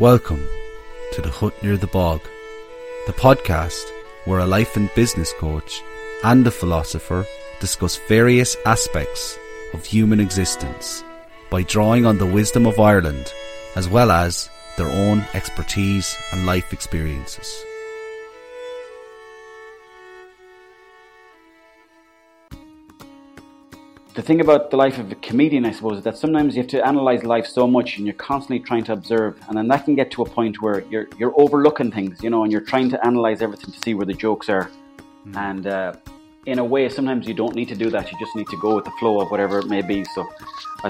Welcome to the Hut Near the Bog, the podcast where a life and business coach and a philosopher discuss various aspects of human existence by drawing on the wisdom of Ireland as well as their own expertise and life experiences. The thing about the life of a comedian, I suppose, is that sometimes you have to analyze life so much, and you're constantly trying to observe, and then that can get to a point where you're you're overlooking things, you know, and you're trying to analyze everything to see where the jokes are, mm. and uh, in a way, sometimes you don't need to do that. You just need to go with the flow of whatever it may be. So,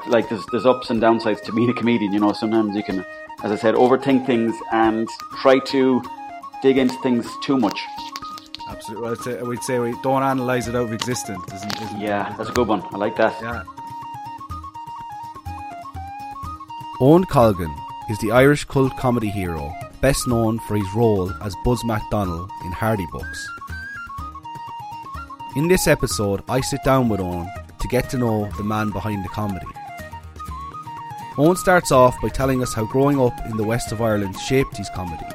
like there's there's ups and downsides to being a comedian. You know, sometimes you can, as I said, overthink things and try to dig into things too much. Absolutely. we'd say we don't analyse it out of existence. Isn't, isn't yeah, that's a good one. I like that. Yeah. Owen Colgan is the Irish cult comedy hero, best known for his role as Buzz McDonnell in Hardy Bucks. In this episode, I sit down with Owen to get to know the man behind the comedy. Owen starts off by telling us how growing up in the west of Ireland shaped his comedy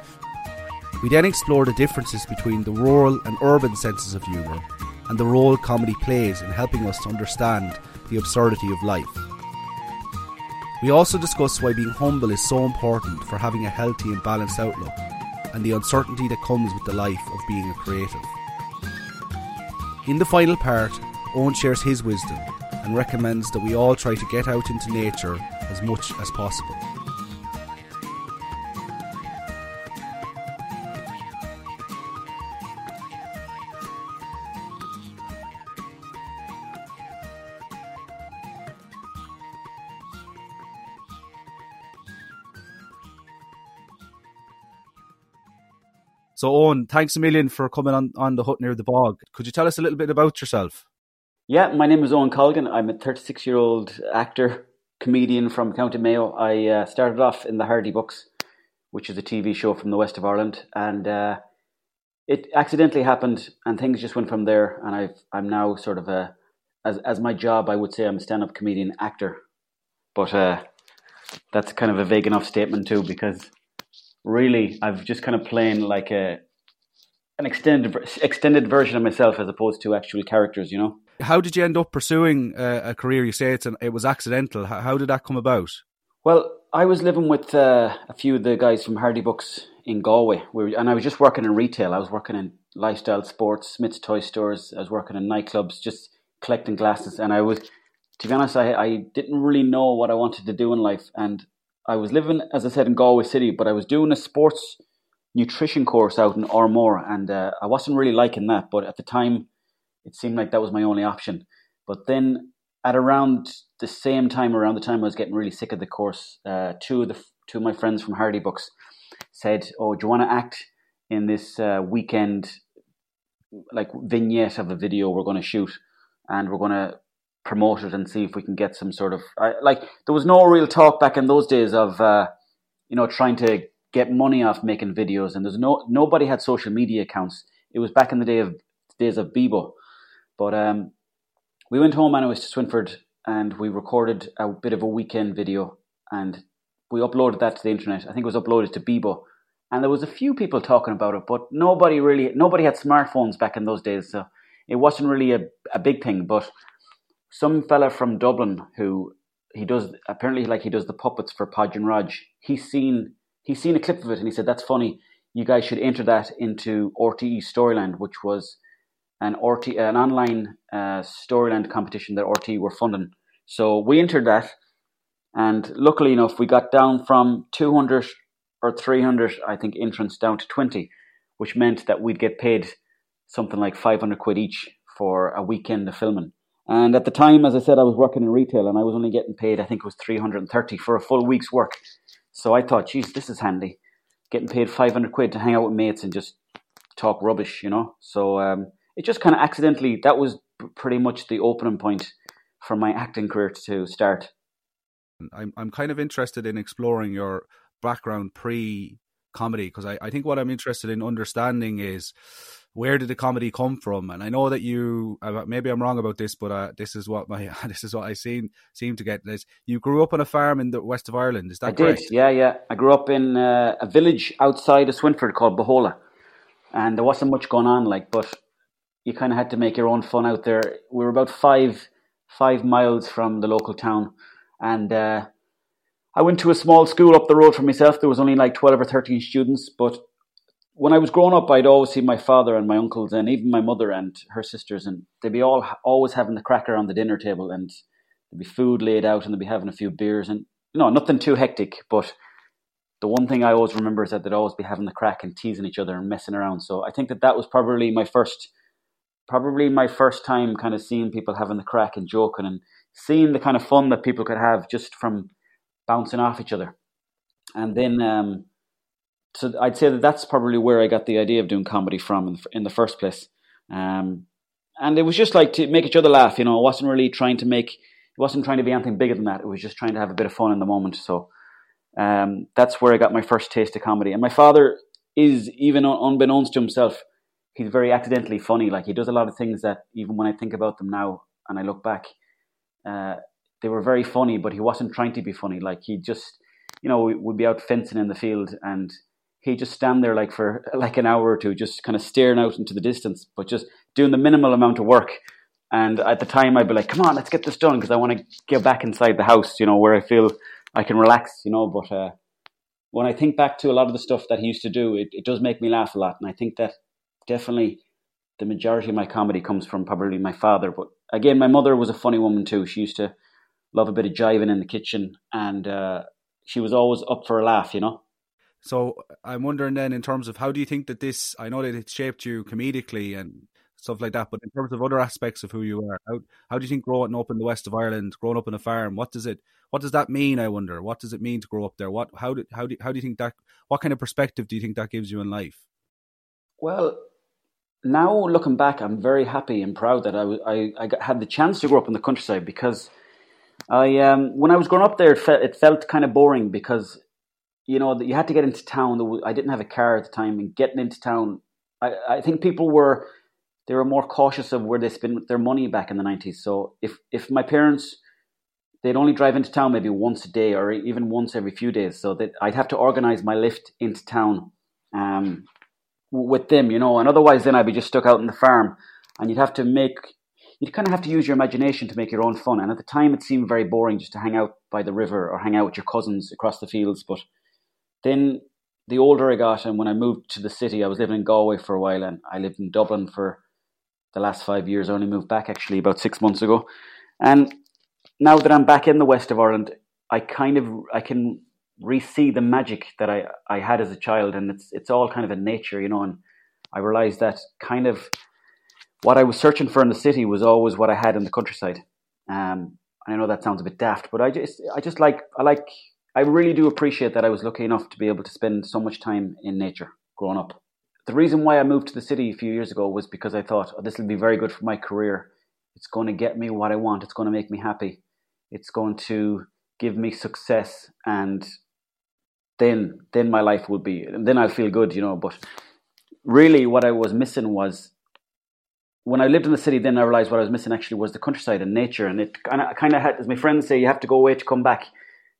we then explore the differences between the rural and urban senses of humour and the role comedy plays in helping us to understand the absurdity of life. We also discuss why being humble is so important for having a healthy and balanced outlook and the uncertainty that comes with the life of being a creative. In the final part, Owen shares his wisdom and recommends that we all try to get out into nature as much as possible. So, Owen, thanks a million for coming on, on the hut near the bog. Could you tell us a little bit about yourself? Yeah, my name is Owen Colgan. I'm a 36 year old actor, comedian from County Mayo. I uh, started off in the Hardy Bucks, which is a TV show from the west of Ireland, and uh, it accidentally happened, and things just went from there. And I've, I'm now sort of a, as as my job, I would say I'm a stand up comedian actor, but uh, that's kind of a vague enough statement too, because really I've just kind of playing like a an extended extended version of myself as opposed to actual characters. You know. How did you end up pursuing a, a career? You say it's an, it was accidental. How, how, did that come about? Well, I was living with uh, a few of the guys from Hardy Bucks in Galway, and I was just working in retail. I was working in lifestyle sports, Smith's toy stores. I was working in nightclubs, just collecting glasses. And I was, to be honest, I, I didn't really know what I wanted to do in life. And I was living, as I said, in Galway City, but I was doing a sports nutrition course out in Armore, and uh, I wasn't really liking that. But at the time, it seemed like that was my only option. But then, at around the same time, around the time I was getting really sick of the course, uh, two of the two of my friends from Hardy Bucks said, "Oh, do you want to act in this uh, weekend, like vignette of a video we're going to shoot, and we're going to promote it and see if we can get some sort of like there was no real talk back in those days of uh, you know trying to get money off making videos and there's no nobody had social media accounts. It was back in the day of days of Bebo. But um, we went home anyways to Swinford and we recorded a bit of a weekend video and we uploaded that to the internet. I think it was uploaded to Bebo. And there was a few people talking about it but nobody really nobody had smartphones back in those days so it wasn't really a, a big thing. But some fella from Dublin who he does apparently like he does the puppets for Podge and Rodge. He's seen he's seen a clip of it and he said that's funny. You guys should enter that into RTE Storyland, which was an RT an online uh, Storyland competition that RTE were funding. So we entered that, and luckily enough, we got down from two hundred or three hundred, I think, entrants down to twenty, which meant that we'd get paid something like five hundred quid each for a weekend of filming. And at the time, as I said, I was working in retail and I was only getting paid, I think it was 330 for a full week's work. So I thought, geez, this is handy. Getting paid 500 quid to hang out with mates and just talk rubbish, you know? So um, it just kind of accidentally, that was pretty much the opening point for my acting career to start. I'm, I'm kind of interested in exploring your background pre comedy because I, I think what I'm interested in understanding is where did the comedy come from? And I know that you uh, maybe I'm wrong about this, but uh, this is what my this is what I seem seem to get. This you grew up on a farm in the west of Ireland. Is that I correct? did. Yeah, yeah. I grew up in uh, a village outside of Swinford called Bohola, and there wasn't much going on. Like, but you kind of had to make your own fun out there. We were about five five miles from the local town, and uh, I went to a small school up the road from myself. There was only like twelve or thirteen students, but when I was growing up, I'd always see my father and my uncles and even my mother and her sisters, and they'd be all always having the cracker on the dinner table, and there'd be food laid out, and they'd be having a few beers, and you know, nothing too hectic. But the one thing I always remember is that they'd always be having the crack and teasing each other and messing around. So I think that that was probably my first, probably my first time kind of seeing people having the crack and joking and seeing the kind of fun that people could have just from bouncing off each other. And then um, so I'd say that that's probably where I got the idea of doing comedy from in the, in the first place. Um, and it was just like to make each other laugh. You know, I wasn't really trying to make, it wasn't trying to be anything bigger than that. It was just trying to have a bit of fun in the moment. So um, that's where I got my first taste of comedy. And my father is, even unbeknownst to himself, he's very accidentally funny. Like he does a lot of things that even when I think about them now and I look back, uh, they were very funny, but he wasn't trying to be funny. Like he just, you know, we'd be out fencing in the field and he'd just stand there like for like an hour or two, just kind of staring out into the distance, but just doing the minimal amount of work. And at the time, I'd be like, "Come on, let's get this done," because I want to get back inside the house, you know, where I feel I can relax, you know. But uh, when I think back to a lot of the stuff that he used to do, it, it does make me laugh a lot, and I think that definitely the majority of my comedy comes from probably my father. But again, my mother was a funny woman too. She used to love a bit of jiving in the kitchen, and uh, she was always up for a laugh, you know. So I'm wondering then, in terms of how do you think that this? I know that it shaped you comedically and stuff like that, but in terms of other aspects of who you are, how how do you think growing up in the west of Ireland, growing up in a farm, what does it what does that mean? I wonder. What does it mean to grow up there? What how do how do how do you think that? What kind of perspective do you think that gives you in life? Well, now looking back, I'm very happy and proud that I I, I had the chance to grow up in the countryside because I um, when I was growing up there, it felt, it felt kind of boring because you know, you had to get into town. I didn't have a car at the time, and getting into town, I, I think people were they were more cautious of where they spent their money back in the nineties. So if if my parents they'd only drive into town maybe once a day or even once every few days, so that I'd have to organize my lift into town um, with them, you know, and otherwise then I'd be just stuck out in the farm, and you'd have to make you'd kind of have to use your imagination to make your own fun. And at the time, it seemed very boring just to hang out by the river or hang out with your cousins across the fields, but then the older I got, and when I moved to the city, I was living in Galway for a while, and I lived in Dublin for the last five years. I only moved back actually about six months ago, and now that I'm back in the west of Ireland, I kind of I can re-see the magic that I, I had as a child, and it's it's all kind of in nature, you know. And I realized that kind of what I was searching for in the city was always what I had in the countryside. Um, and I know that sounds a bit daft, but I just I just like I like I really do appreciate that I was lucky enough to be able to spend so much time in nature growing up. The reason why I moved to the city a few years ago was because I thought oh, this will be very good for my career. It's going to get me what I want. It's going to make me happy. It's going to give me success, and then then my life will be. And then I'll feel good, you know. But really, what I was missing was when I lived in the city. Then I realized what I was missing actually was the countryside and nature. And it kind of kind of had, as my friends say, you have to go away to come back.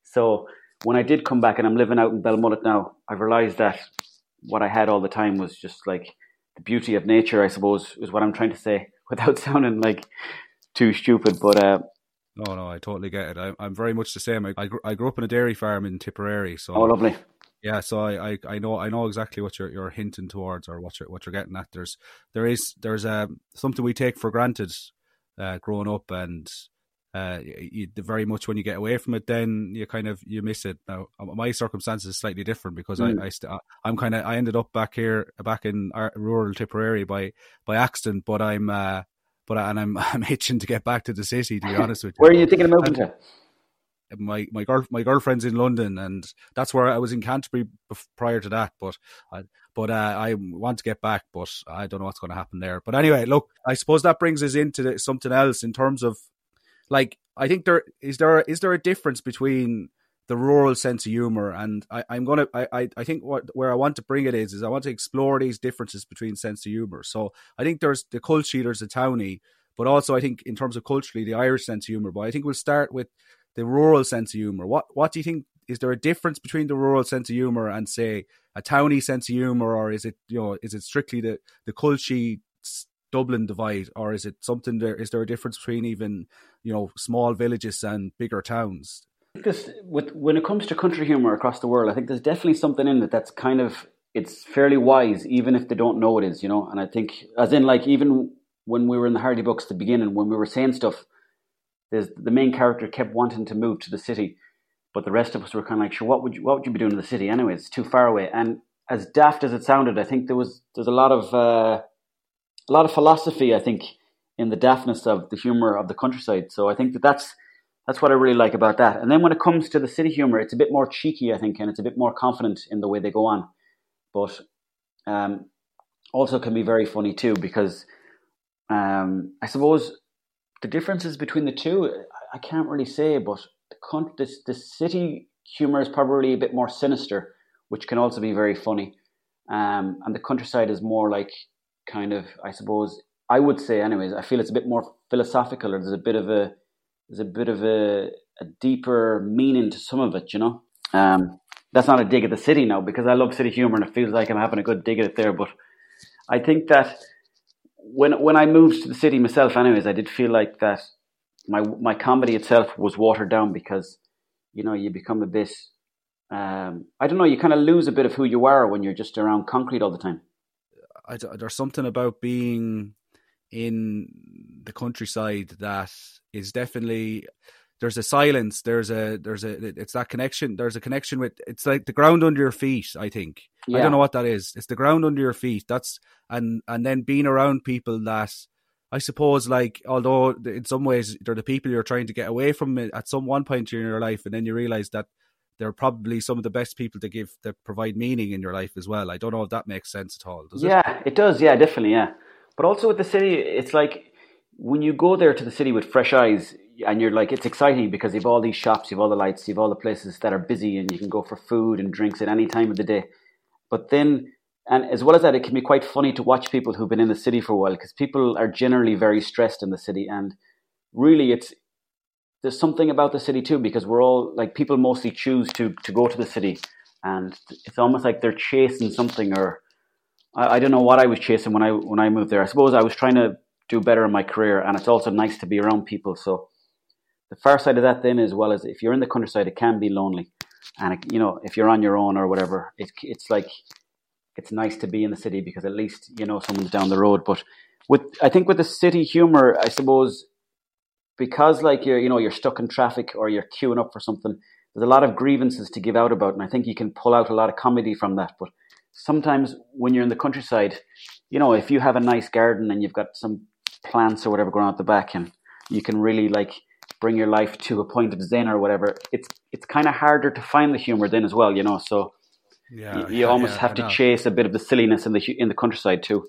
So when I did come back and I'm living out in Belmullet now, I've realized that what I had all the time was just like the beauty of nature, I suppose, is what I'm trying to say without sounding like too stupid. But uh, no, no, I totally get it. I, am very much the same. I, I, grew, I grew up in a dairy farm in Tipperary, so oh, lovely. Yeah, so I, I, I know I know exactly what you're you're hinting towards or what you're what you're getting at. There's there is there's a um, something we take for granted uh, growing up, and uh, you, very much when you get away from it, then you kind of you miss it. Now, my circumstances is slightly different because mm. I, I st- I'm kind of I ended up back here, back in rural Tipperary by by accident, but I'm uh, but and I'm I'm itching to get back to the city. To be honest with you, where are you thinking of moving to? My my girl my girlfriend's in London, and that's where I was in Canterbury prior to that. But I but uh, I want to get back, but I don't know what's going to happen there. But anyway, look, I suppose that brings us into something else in terms of like I think there is there is there a difference between the rural sense of humor. And I, am gonna, I, I, I think what where I want to bring it is, is I want to explore these differences between sense of humor. So I think there's the culture, there's the townie, but also I think in terms of culturally, the Irish sense of humor. But I think we'll start with the rural sense of humor. What, what do you think? Is there a difference between the rural sense of humor and say a townie sense of humor, or is it, you know, is it strictly the the culture Dublin divide, or is it something there? Is there a difference between even you know small villages and bigger towns? This with when it comes to country humor across the world, I think there's definitely something in it that's kind of it's fairly wise, even if they don't know it is, you know. And I think, as in, like even when we were in the Hardy Bucks at the beginning, when we were saying stuff, there's the main character kept wanting to move to the city, but the rest of us were kind of like, sure, what would you what would you be doing in the city anyway? It's too far away. And as daft as it sounded, I think there was there's a lot of uh, a lot of philosophy. I think in the daftness of the humor of the countryside. So I think that that's that's what I really like about that. And then when it comes to the city humor, it's a bit more cheeky, I think, and it's a bit more confident in the way they go on. But um, also can be very funny too, because um, I suppose the differences between the two, I can't really say, but the, the, the city humor is probably a bit more sinister, which can also be very funny. Um, and the countryside is more like kind of, I suppose, I would say, anyways, I feel it's a bit more philosophical, or there's a bit of a there's a bit of a, a deeper meaning to some of it, you know. Um, that's not a dig at the city now because I love city humor and it feels like I'm having a good dig at it there. But I think that when when I moved to the city myself, anyways, I did feel like that my my comedy itself was watered down because you know you become a bit um, I don't know you kind of lose a bit of who you are when you're just around concrete all the time. I, there's something about being in the countryside that is definitely there's a silence there's a there's a it's that connection there's a connection with it's like the ground under your feet i think. Yeah. i don't know what that is. It's the ground under your feet. That's and and then being around people that i suppose like although in some ways they're the people you're trying to get away from at some one point in your life and then you realize that they're probably some of the best people to give that provide meaning in your life as well. I don't know if that makes sense at all yeah it? Yeah, it does. Yeah definitely yeah. But also with the city it's like when you go there to the city with fresh eyes and you're like it's exciting because you've all these shops you've all the lights you've all the places that are busy and you can go for food and drinks at any time of the day. But then and as well as that it can be quite funny to watch people who've been in the city for a while because people are generally very stressed in the city and really it's there's something about the city too because we're all like people mostly choose to to go to the city and it's almost like they're chasing something or I, I don't know what I was chasing when I when I moved there I suppose I was trying to do better in my career. And it's also nice to be around people. So the far side of that then, as well as if you're in the countryside, it can be lonely. And it, you know, if you're on your own or whatever, it, it's like it's nice to be in the city because at least you know someone's down the road. But with I think with the city humor, I suppose because like you're you know you're stuck in traffic or you're queuing up for something, there's a lot of grievances to give out about, and I think you can pull out a lot of comedy from that. But sometimes when you're in the countryside, you know, if you have a nice garden and you've got some plants or whatever growing on at the back, and you can really like bring your life to a point of zen or whatever. It's it's kind of harder to find the humor then as well, you know. So yeah, you, you yeah, almost yeah, have to chase a bit of the silliness in the in the countryside too.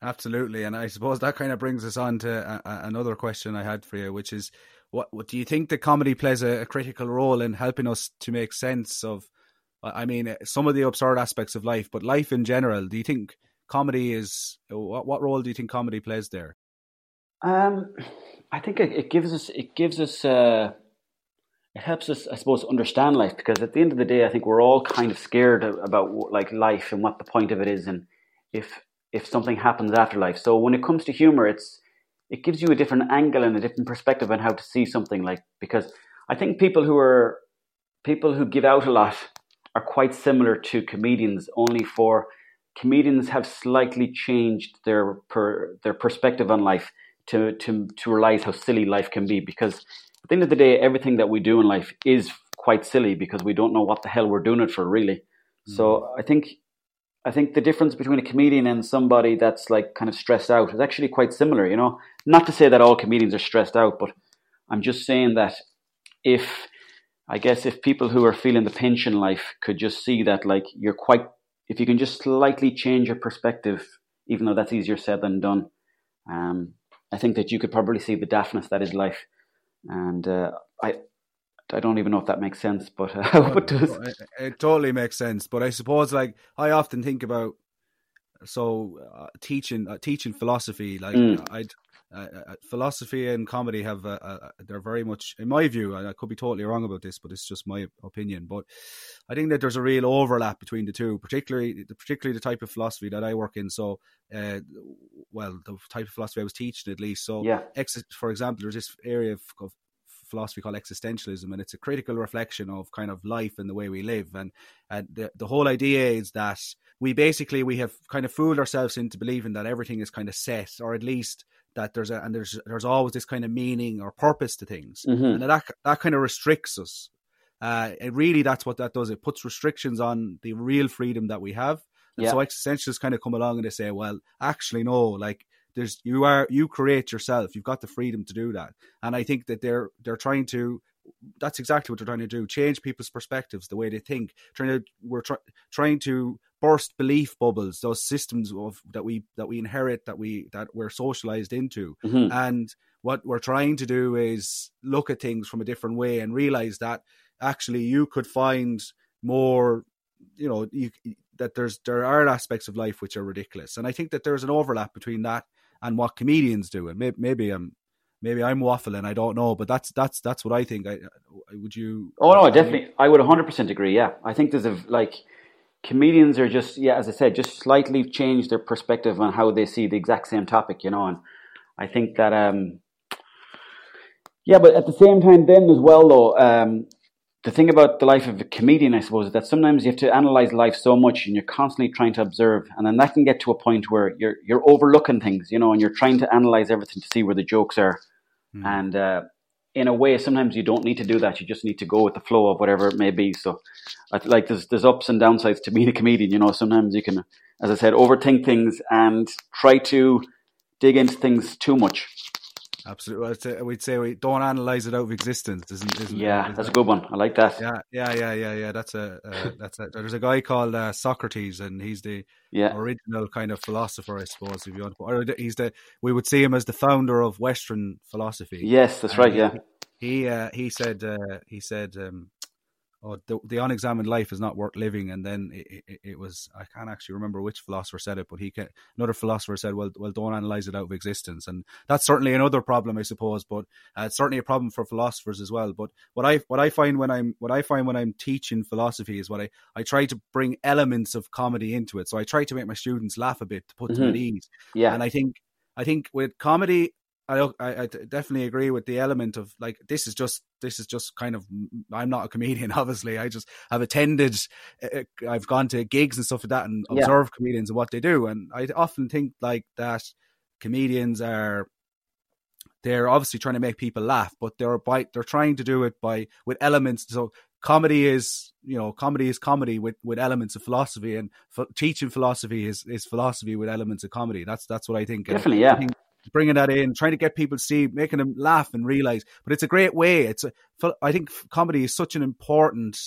Absolutely, and I suppose that kind of brings us on to a, a, another question I had for you, which is, what, what do you think the comedy plays a, a, critical role in helping us to make sense of? I mean, some of the absurd aspects of life, but life in general. Do you think comedy is what, what role do you think comedy plays there? Um, I think it, it gives us it gives us uh, it helps us, I suppose, understand life because at the end of the day, I think we're all kind of scared about like life and what the point of it is, and if if something happens after life. So when it comes to humor, it's it gives you a different angle and a different perspective on how to see something like because I think people who are people who give out a lot are quite similar to comedians, only for comedians have slightly changed their per, their perspective on life to to to realize how silly life can be because at the end of the day everything that we do in life is quite silly because we don't know what the hell we're doing it for really mm. so i think i think the difference between a comedian and somebody that's like kind of stressed out is actually quite similar you know not to say that all comedians are stressed out but i'm just saying that if i guess if people who are feeling the pinch in life could just see that like you're quite if you can just slightly change your perspective even though that's easier said than done um, I think that you could probably see the daftness that is life. And uh, I, I don't even know if that makes sense, but uh, what does? It, it, totally makes sense. But I suppose, like, I often think about so uh, teaching uh, teaching philosophy. Like, mm. I'd uh, uh, philosophy and comedy have they're very much, in my view, and I could be totally wrong about this, but it's just my opinion. But I think that there's a real overlap between the two, particularly particularly the type of philosophy that I work in. So, uh, well, the type of philosophy I was teaching at least. So, yeah. Ex- for example, there's this area of, of philosophy called existentialism, and it's a critical reflection of kind of life and the way we live. And and the the whole idea is that we basically we have kind of fooled ourselves into believing that everything is kind of set, or at least that there's a and there's there's always this kind of meaning or purpose to things, mm-hmm. and that that kind of restricts us. Uh, it really that's what that does. It puts restrictions on the real freedom that we have. And yeah. so existentialists kind of come along and they say, well, actually, no, like there's you are you create yourself. You've got the freedom to do that. And I think that they're they're trying to that's exactly what they're trying to do change people's perspectives the way they think trying to we're try, trying to burst belief bubbles, those systems of that we that we inherit, that we that we're socialized into, mm-hmm. and what we're trying to do is look at things from a different way and realize that actually you could find more, you know, you, that there's there are aspects of life which are ridiculous, and I think that there's an overlap between that and what comedians do, and maybe, maybe I'm maybe I'm waffling. I don't know, but that's that's that's what I think. I would you? Oh no, definitely. I would 100 percent agree. Yeah, I think there's a like comedians are just yeah as i said just slightly change their perspective on how they see the exact same topic you know and i think that um yeah but at the same time then as well though um the thing about the life of a comedian i suppose is that sometimes you have to analyze life so much and you're constantly trying to observe and then that can get to a point where you're you're overlooking things you know and you're trying to analyze everything to see where the jokes are mm. and uh in a way, sometimes you don't need to do that. You just need to go with the flow of whatever it may be. So, like there's there's ups and downsides to being a comedian. You know, sometimes you can, as I said, overthink things and try to dig into things too much. Absolutely, we'd say we don't analyze it out of existence. Isn't, isn't yeah, isn't that's that? a good one. I like that. Yeah, yeah, yeah, yeah, yeah. That's a uh, that's a. There's a guy called uh, Socrates, and he's the yeah. original kind of philosopher, I suppose. If you want, or he's the we would see him as the founder of Western philosophy. Yes, that's right. Yeah, he uh, he said uh, he said um, oh, the, the, unexamined life is not worth living. And then it, it, it, was, I can't actually remember which philosopher said it, but he can, another philosopher said, well, well, don't analyze it out of existence. And that's certainly another problem, I suppose, but uh, it's certainly a problem for philosophers as well. But what I, what I find when I'm, what I find when I'm teaching philosophy is what I, I try to bring elements of comedy into it. So I try to make my students laugh a bit to put mm-hmm. them at ease. Yeah. And I think, I think with comedy, I, I, I definitely agree with the element of like this is just this is just kind of I'm not a comedian obviously. I just have attended uh, uh, I've gone to gigs and stuff like that and yeah. observed comedians and what they do. And I often think like that comedians are they're obviously trying to make people laugh but they're by they're trying to do it by with elements. So comedy is you know comedy is comedy with with elements of philosophy. And teaching philosophy is is philosophy with elements of comedy. That's that's what I think. Definitely yeah bringing that in, trying to get people to see, making them laugh and realize. But it's a great way. It's a, I think comedy is such an important.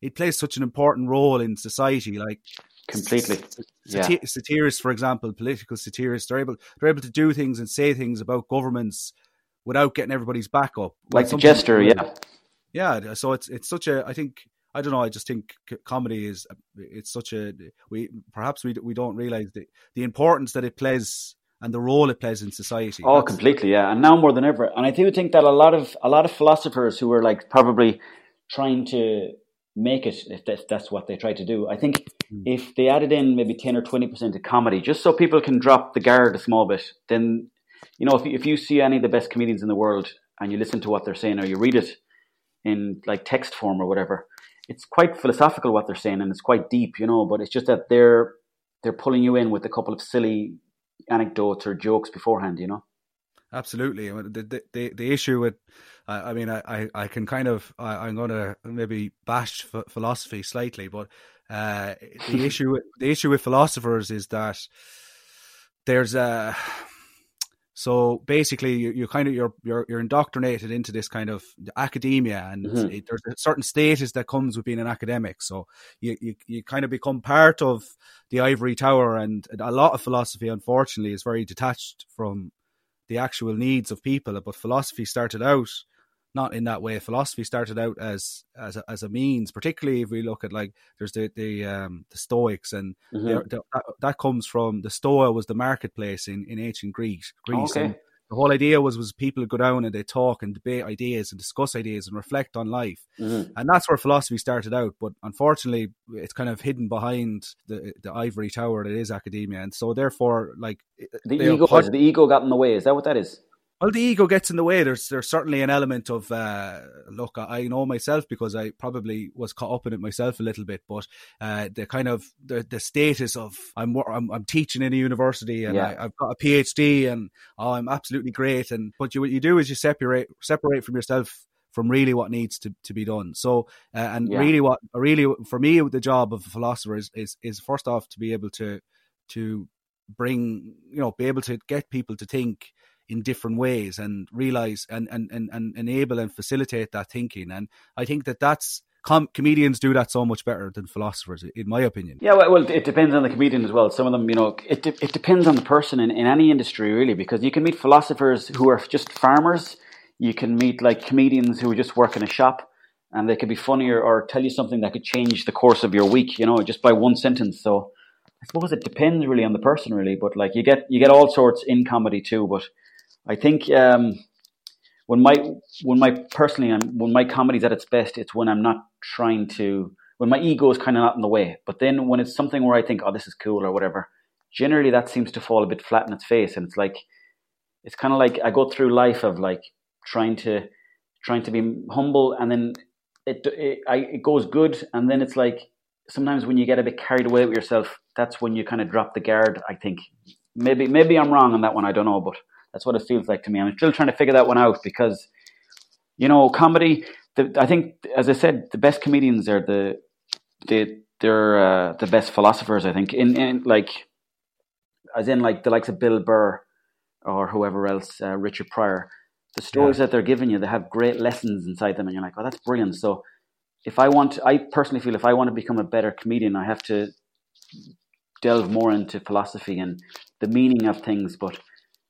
It plays such an important role in society. Like completely, yeah. satirists, for example, political satirists, they're able they're able to do things and say things about governments without getting everybody's back up. Like the jester, yeah, yeah. So it's it's such a. I think I don't know. I just think comedy is it's such a we perhaps we we don't realize the the importance that it plays and the role it plays in society. Oh, That's, completely, yeah. And now more than ever. And I do think that a lot of a lot of philosophers who are like probably trying to make it, if that's, that's what they try to do, I think mm. if they added in maybe ten or twenty percent of comedy, just so people can drop the guard a small bit, then you know if if you see any of the best comedians in the world and you listen to what they're saying or you read it in like text form or whatever, it's quite philosophical what they're saying and it's quite deep, you know. But it's just that they're they're pulling you in with a couple of silly anecdotes or jokes beforehand, you know. Absolutely. The the the issue with, I mean, I I can kind of I, am going to maybe bash philosophy slightly, but uh, the issue the issue with philosophers is that there's a so basically, you, you kind of you're, you're you're indoctrinated into this kind of academia, and mm-hmm. it, there's a certain status that comes with being an academic. So you, you you kind of become part of the ivory tower, and a lot of philosophy, unfortunately, is very detached from the actual needs of people. But philosophy started out not in that way. Philosophy started out as as a, as a means, particularly if we look at like there's the the um, the Stoics, and mm-hmm. that, that comes from the Stoa was the marketplace in, in ancient Greece. Greece, okay the whole idea was was people go down and they talk and debate ideas and discuss ideas and reflect on life, mm-hmm. and that's where philosophy started out. But unfortunately, it's kind of hidden behind the the ivory tower that is academia, and so therefore, like the ego, the ego got in the way. Is that what that is? Well, the ego gets in the way. There's there's certainly an element of uh, look. I know myself because I probably was caught up in it myself a little bit. But uh, the kind of the, the status of I'm, I'm, I'm teaching in a university and yeah. I, have got a PhD and oh, I'm absolutely great. And but you what you do is you separate separate from yourself from really what needs to, to be done. So uh, and yeah. really what really for me the job of a philosopher is, is is first off to be able to to bring you know be able to get people to think in different ways and realize and, and, and, and enable and facilitate that thinking. And I think that that's Com- comedians do that so much better than philosophers, in my opinion. Yeah, well, it depends on the comedian as well. Some of them, you know, it de- it depends on the person in, in any industry, really, because you can meet philosophers who are just farmers. You can meet like comedians who just work in a shop, and they could be funnier or tell you something that could change the course of your week, you know, just by one sentence. So I suppose it depends really on the person, really. But like you get you get all sorts in comedy too, but I think um, when my when my personally I'm, when my comedy's at its best, it's when I'm not trying to when my ego is kind of not in the way. But then when it's something where I think, oh, this is cool or whatever, generally that seems to fall a bit flat in its face, and it's like it's kind of like I go through life of like trying to trying to be humble, and then it it, I, it goes good, and then it's like sometimes when you get a bit carried away with yourself, that's when you kind of drop the guard. I think maybe maybe I'm wrong on that one. I don't know, but that's what it feels like to me. I'm still trying to figure that one out because, you know, comedy. The, I think, as I said, the best comedians are the the they're uh, the best philosophers. I think in, in like, as in like the likes of Bill Burr or whoever else, uh, Richard Pryor. The stories yeah. that they're giving you, they have great lessons inside them, and you're like, oh, that's brilliant. So, if I want, I personally feel if I want to become a better comedian, I have to delve more into philosophy and the meaning of things. But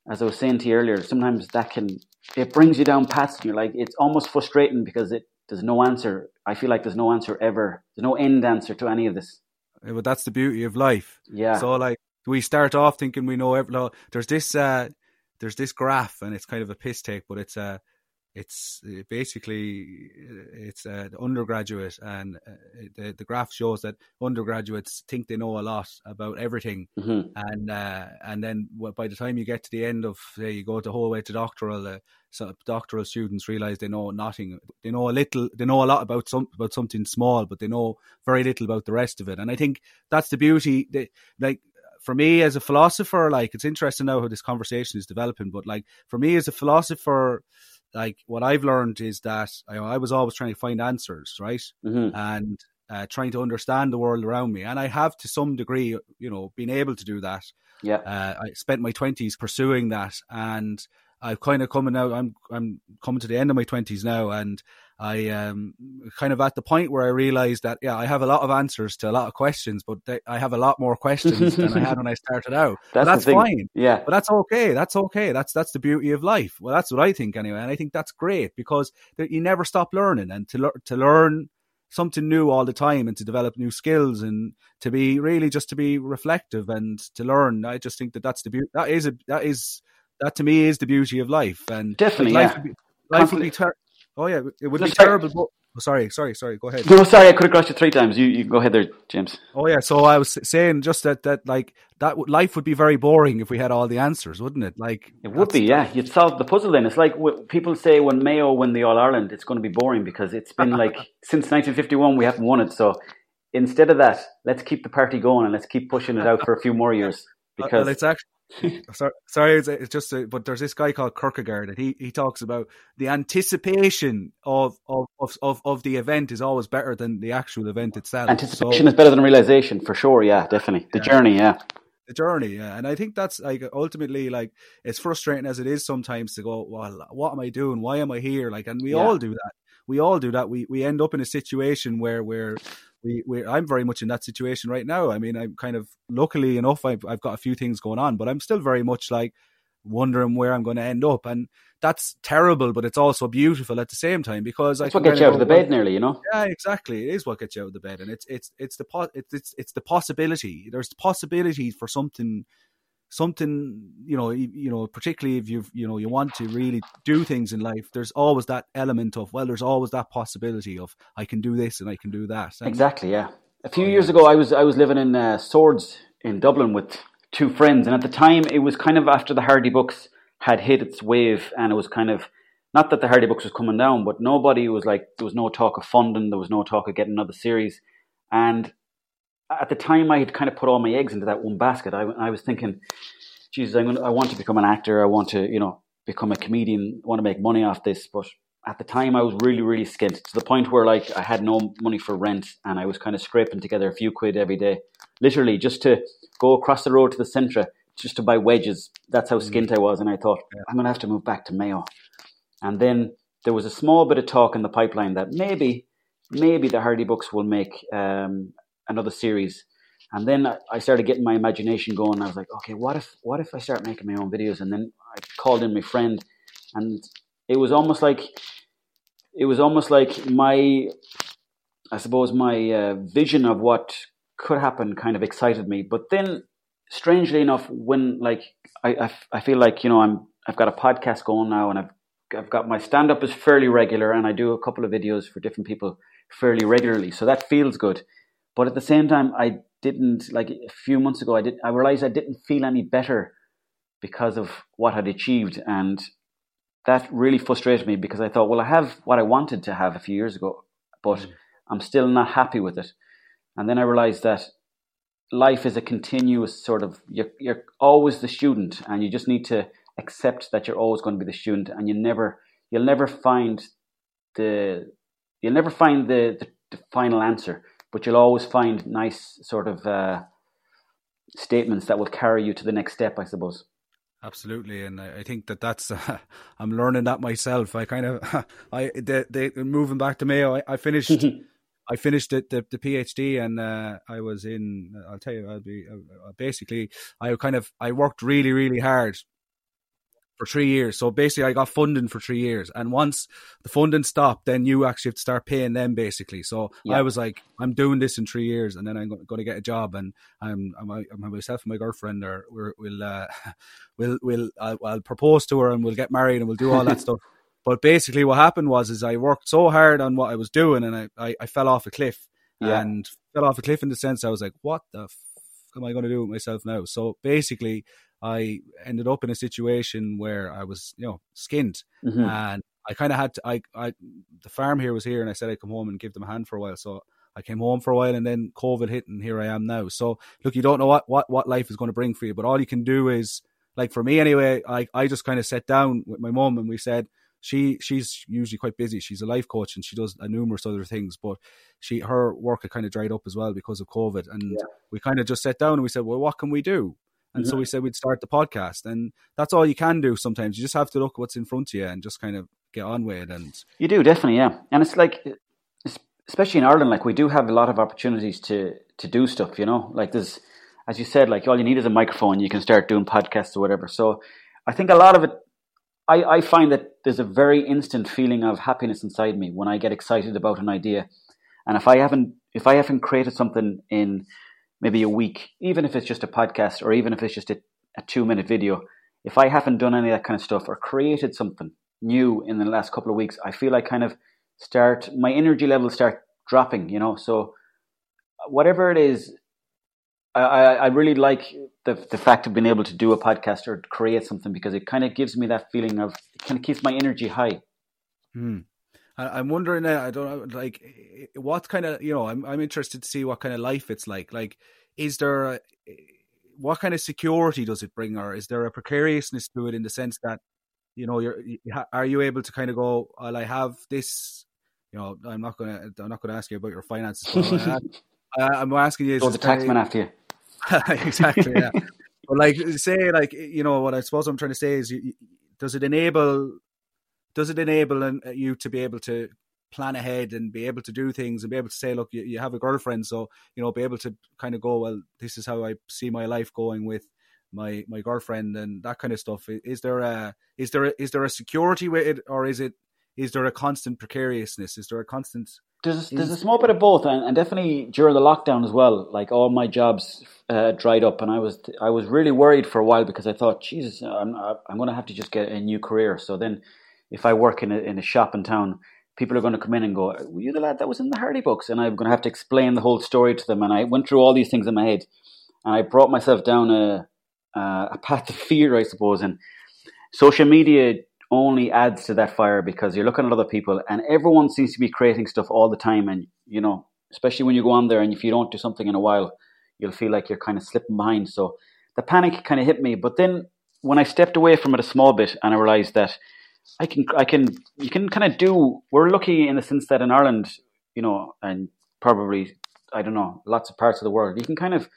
as I was saying to you earlier, sometimes that can it brings you down paths and you're like it's almost frustrating because it there's no answer. I feel like there's no answer ever. There's no end answer to any of this. Yeah, but that's the beauty of life. Yeah. So like we start off thinking we know every. There's this uh, there's this graph and it's kind of a piss take, but it's uh it's basically it's uh, undergraduate and uh, the, the graph shows that undergraduates think they know a lot about everything mm-hmm. and uh, and then by the time you get to the end of say you go the whole way to doctoral uh, so doctoral students realize they know nothing they know a little they know a lot about some about something small but they know very little about the rest of it and i think that's the beauty that like for me as a philosopher like it's interesting now how this conversation is developing but like for me as a philosopher like what I've learned is that I, I was always trying to find answers, right? Mm-hmm. And uh, trying to understand the world around me. And I have to some degree, you know, been able to do that. Yeah. Uh, I spent my 20s pursuing that. And I've kind of coming out, I'm, I'm coming to the end of my 20s now. And I um kind of at the point where I realized that yeah I have a lot of answers to a lot of questions, but they, I have a lot more questions than I had when I started out. That's, that's fine. Yeah, but that's okay. That's okay. That's that's the beauty of life. Well, that's what I think anyway, and I think that's great because you never stop learning and to learn to learn something new all the time and to develop new skills and to be really just to be reflective and to learn. I just think that that's the beauty. That is a that is that to me is the beauty of life and definitely life yeah. Be, life would be ter- Oh yeah, it would be Just terrible. But, oh, sorry, sorry, sorry. Go ahead. No, sorry, I could have crossed you three times. You, you go ahead there, James. Oh yeah, so I was saying just that that like that life would be very boring if we had all the answers, wouldn't it? Like it would be. Yeah, you'd solve the puzzle. Then it's like people say when Mayo win the All Ireland, it's going to be boring because it's been like since 1951 we haven't won it. So instead of that, let's keep the party going and let's keep pushing it out for a few more years. Uh, because well, it's actually sorry, sorry, it's, just a, but there's this guy called Kierkegaard, and he, he talks about the anticipation of, of, of, of the event is always better than the actual event itself. Anticipation so, is better than realization, for sure. Yeah, definitely. The yeah. journey, yeah. The journey, yeah, and I think that's like ultimately like it's frustrating as it is sometimes to go, well, what am I doing? Why am I here? Like, and we yeah. all do that. We all do that. We we end up in a situation where we're we, we I'm very much in that situation right now. I mean, I'm kind of luckily enough, I've, I've got a few things going on, but I'm still very much like, wondering where I'm going to end up. And that's terrible, but it's also beautiful at the same time because that's I what gets you out of the bed nearly, you know. Yeah, exactly. It is what gets you out of the bed, and it's it's it's the po- it's, it's it's the possibility. There's the possibility for something something you know you know particularly if you you know you want to really do things in life there's always that element of well there's always that possibility of i can do this and i can do that and, exactly yeah. A few oh, years ago i was i was living in uh, swords in dublin with two friends and at the time it was kind of after the hardy bucks had hit its wave and it was kind of not that the hardy bucks was coming down but nobody was like there was no talk of funding there was no talk of getting another series and at the time I had kind of put all my eggs into that one basket. I, I was thinking, Jesus, I'm gonna, I want to become an actor. I want to, you know, become a comedian. I want to make money off this. But at the time, I was really, really skint to the point where like I had no money for rent, and I was kind of scraping together a few quid every day, literally just to go across the road to the Centra just to buy wedges. That's how mm. skint I was. And I thought. I'm gonna have to move back to Mayo. And then there was a small bit of talk in the pipeline that maybe, maybe the Hardy Bucks will make um, another series. And then I started getting my imagination going. I was like, okay, what if what if I start making my own videos? And then I called in my friend, and it was almost like it was almost like my I suppose my uh, vision of what could happen kind of excited me. But then, strangely enough, when like I, I, I feel like you know I'm I've got a podcast going now, and I've I've got my stand up is fairly regular, and I do a couple of videos for different people fairly regularly, so that feels good. But at the same time, I didn't like a few months ago. I did. I realized I didn't feel any better because of what I'd achieved, and that really frustrated me because I thought, well, I have what I wanted to have a few years ago, but mm. I'm still not happy with it. And then I realized that life is a continuous sort of you're, you're always the student, and you just need to accept that you're always going to be the student, and you never you'll never find the you'll never find the, the, the final answer but you'll always find nice sort of uh, statements that will carry you to the next step, I suppose. Absolutely, and I think that that's uh, I'm learning that myself. I kind of I the, the moving back to Mayo. I, I finished I finished the, the, the PhD, and uh, I was in. I'll tell you, I'll be uh, basically. I kind of I worked really really hard for three years. So basically, I got funding for three years, and once the funding stopped, then you actually have to start paying them basically. So yeah. I was like, I'm doing this in three years, and then I'm going to get a job, and I'm, I'm, I'm myself and my girlfriend are we'll uh, we'll we'll I'll, I'll propose to her, and we'll get married, and we'll do all that stuff. But basically, what happened was is I worked so hard on what I was doing, and I, I, I fell off a cliff, yeah. and fell off a cliff in the sense I was like, what the. F- am I going to do with myself now? So basically, I ended up in a situation where I was, you know, skinned, mm-hmm. and I kind of had to. I, I, the farm here was here, and I said I'd come home and give them a hand for a while. So I came home for a while, and then COVID hit, and here I am now. So look, you don't know what what what life is going to bring for you, but all you can do is, like for me anyway, I I just kind of sat down with my mom, and we said she she's usually quite busy. She's a life coach and she does a numerous other things, but she her work had kind of dried up as well because of COVID. And yeah. we kind of just sat down and we said, well, what can we do? And mm-hmm. so we said we'd start the podcast, and that's all you can do. Sometimes you just have to look what's in front of you and just kind of get on with it. And you do definitely, yeah. And it's like, especially in Ireland, like we do have a lot of opportunities to to do stuff. You know, like there's, as you said, like all you need is a microphone. You can start doing podcasts or whatever. So I think a lot of it. I, I find that there's a very instant feeling of happiness inside me when I get excited about an idea, and if I haven't if I haven't created something in maybe a week, even if it's just a podcast or even if it's just a, a two minute video, if I haven't done any of that kind of stuff or created something new in the last couple of weeks, I feel I kind of start, my energy levels start dropping, you know. So whatever it is, I, I really like the the fact of being able to do a podcast or create something because it kind of gives me that feeling of it kind of keeps my energy high. Hmm. I'm wondering, uh, I don't like, what kind of, you know, I'm I'm interested to see what kind of life it's like. Like, is there, a, what kind of security does it bring, or is there a precariousness to it in the sense that, you know, you're, are you able to kind of go, well, I have this, you know, I'm not gonna, I'm not gonna ask you about your finances. I, am asking you, is the taxman after you? exactly, yeah. but like, say, like, you know, what I suppose I'm trying to say is, does it enable does it enable uh, you to be able to plan ahead and be able to do things and be able to say, look, you, you have a girlfriend, so you know, be able to kind of go, well, this is how I see my life going with my my girlfriend and that kind of stuff. Is there a is there a, is there a security with it, or is it is there a constant precariousness? Is there a constant there's there's a small bit of both, and, and definitely during the lockdown as well. Like all my jobs uh, dried up, and I was I was really worried for a while because I thought, Jesus, I'm I'm going to have to just get a new career. So then, if I work in a in a shop in town, people are going to come in and go, "Were you the lad that was in the Hardy Bucks?" And I'm going to have to explain the whole story to them. And I went through all these things in my head, and I brought myself down a a path of fear, I suppose. And social media only adds to that fire because you're looking at other people, and everyone seems to be creating stuff all the time. And you know, especially when you go on there, and if you don't do something in a while, you'll feel like you're kind of slipping behind. So the panic kind of hit me. But then when I stepped away from it a small bit, and I realized that I can, I can, you can kind of do. We're lucky in the sense that in Ireland, you know, and probably I don't know, lots of parts of the world, you can kind of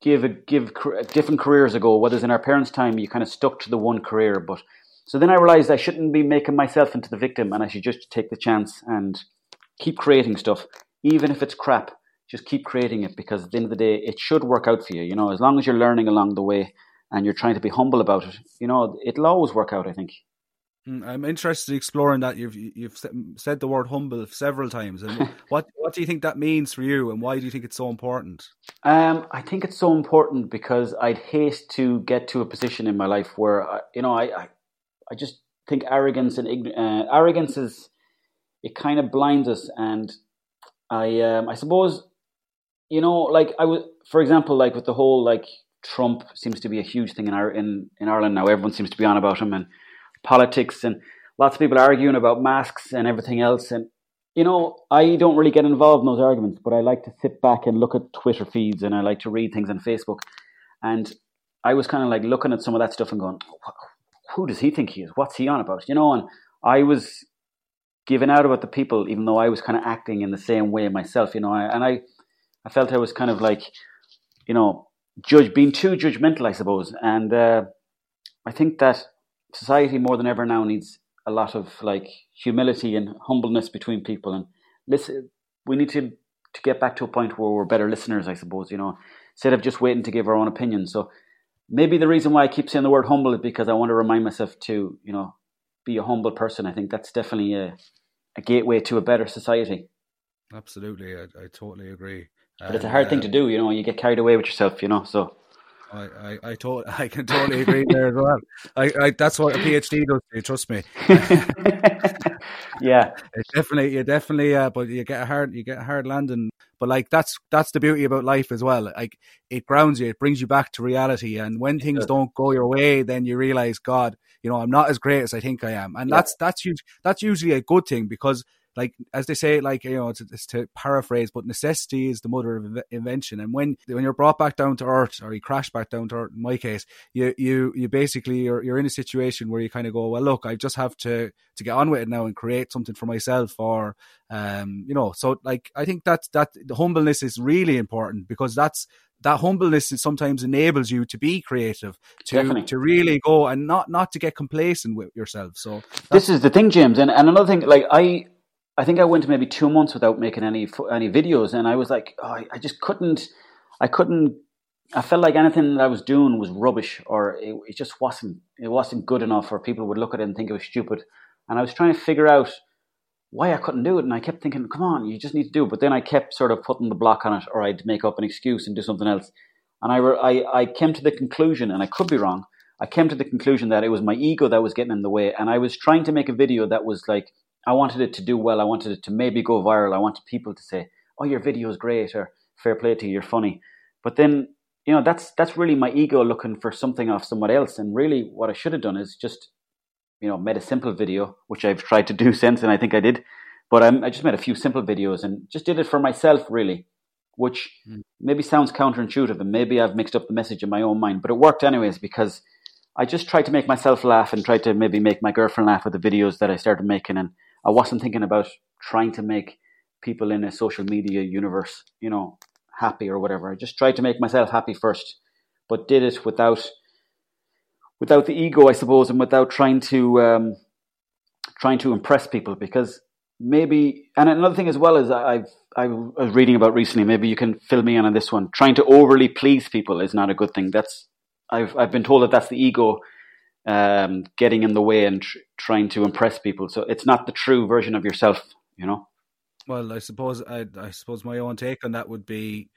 give a, give different careers a go. Whereas in our parents' time, you kind of stuck to the one career. But so then I realized I shouldn't be making myself into the victim, and I should just take the chance and keep creating stuff, even if it's crap. Just keep creating it because at the end of the day, it should work out for you. You know, as long as you're learning along the way and you're trying to be humble about it, you know, it'll always work out. I think. Mm, I'm interested in exploring that. You've you've said the word humble several times, and what what do you think that means for you, and why do you think it's so important? Um, I think it's so important because I'd hate to get to a position in my life where I, you know I, I, I just think arrogance and uh, arrogance is it kind of blinds us, and I um, I suppose you know like I was for example like with the whole like Trump seems to be a huge thing in our in in Ireland now. Everyone seems to be on about him and politics and lots of people arguing about masks and everything else and you know, I don't really get involved in those arguments, but I like to sit back and look at Twitter feeds and I like to read things on Facebook. And I was kind of like looking at some of that stuff and going, who does he think he is? What's he on about? You know, and I was giving out about the people, even though I was kind of acting in the same way myself, you know, and I, I felt I was kind of like, you know, judge, being too judgmental, I suppose. And uh, I think that society more than ever now needs a lot of like humility and humbleness between people. And listen, we need to, to get back to a point where we're better listeners, I suppose, you know, instead of just waiting to give our own opinion. So maybe the reason why I keep saying the word humble is because I want to remind myself to, you know, be a humble person. I think that's definitely a, a gateway to a better society. Absolutely, I, I totally agree. But and, it's a hard uh, thing to do, you know. You get carried away with yourself, you know. So I, I, I, to- I can totally agree there as well. I, I, that's what a PhD does. You trust me. yeah, it's definitely, you definitely, uh, but you get a hard, you get a hard landing. But like that's that's the beauty about life as well. Like it grounds you, it brings you back to reality. And when things sure. don't go your way, then you realize, God, you know, I'm not as great as I think I am. And yeah. that's that's that's usually a good thing because like as they say, like you know, it's, it's, to paraphrase, but necessity is the mother of invention. And when when you're brought back down to earth, or you crash back down to earth, in my case, you you you basically you're you're in a situation where you kind of go, well, look, I just have to to get on with it now and create something for myself, or um, you know, so like I think that that the humbleness is really important because that's that humbleness sometimes enables you to be creative, to Definitely. to really go and not not to get complacent with yourself. So this is the thing, James, and, and another thing, like I I think I went maybe two months without making any any videos, and I was like, oh, I just couldn't, I couldn't. I felt like anything that I was doing was rubbish, or it, it just wasn't. It wasn't good enough, or people would look at it and think it was stupid. And I was trying to figure out why I couldn't do it, and I kept thinking, "Come on, you just need to do it." But then I kept sort of putting the block on it, or I'd make up an excuse and do something else. And I, I, I came to the conclusion, and I could be wrong. I came to the conclusion that it was my ego that was getting in the way, and I was trying to make a video that was like I wanted it to do well. I wanted it to maybe go viral. I wanted people to say, "Oh, your video is great," or "Fair play to you, you're funny." But then, you know, that's that's really my ego looking for something off someone else. And really, what I should have done is just, you know, made a simple video, which I've tried to do since, and I think I did. But I'm, I just made a few simple videos and just did it for myself, really, which mm. maybe sounds counterintuitive, and maybe I've mixed up the message in my own mind. But it worked anyways because I just tried to make myself laugh and tried to maybe make my girlfriend laugh with the videos that I started making and I wasn't thinking about trying to make people in a social media universe, you know, happy or whatever. I just tried to make myself happy first, but did it without without the ego, I suppose, and without trying to um, trying to impress people because maybe, and another thing as well is I've I was reading about recently. Maybe you can fill me in on this one. Trying to overly please people is not a good thing. That's I've I've been told that that's the ego um, getting in the way and tr- trying to impress people. So it's not the true version of yourself, you know. Well, I suppose I, I suppose my own take on that would be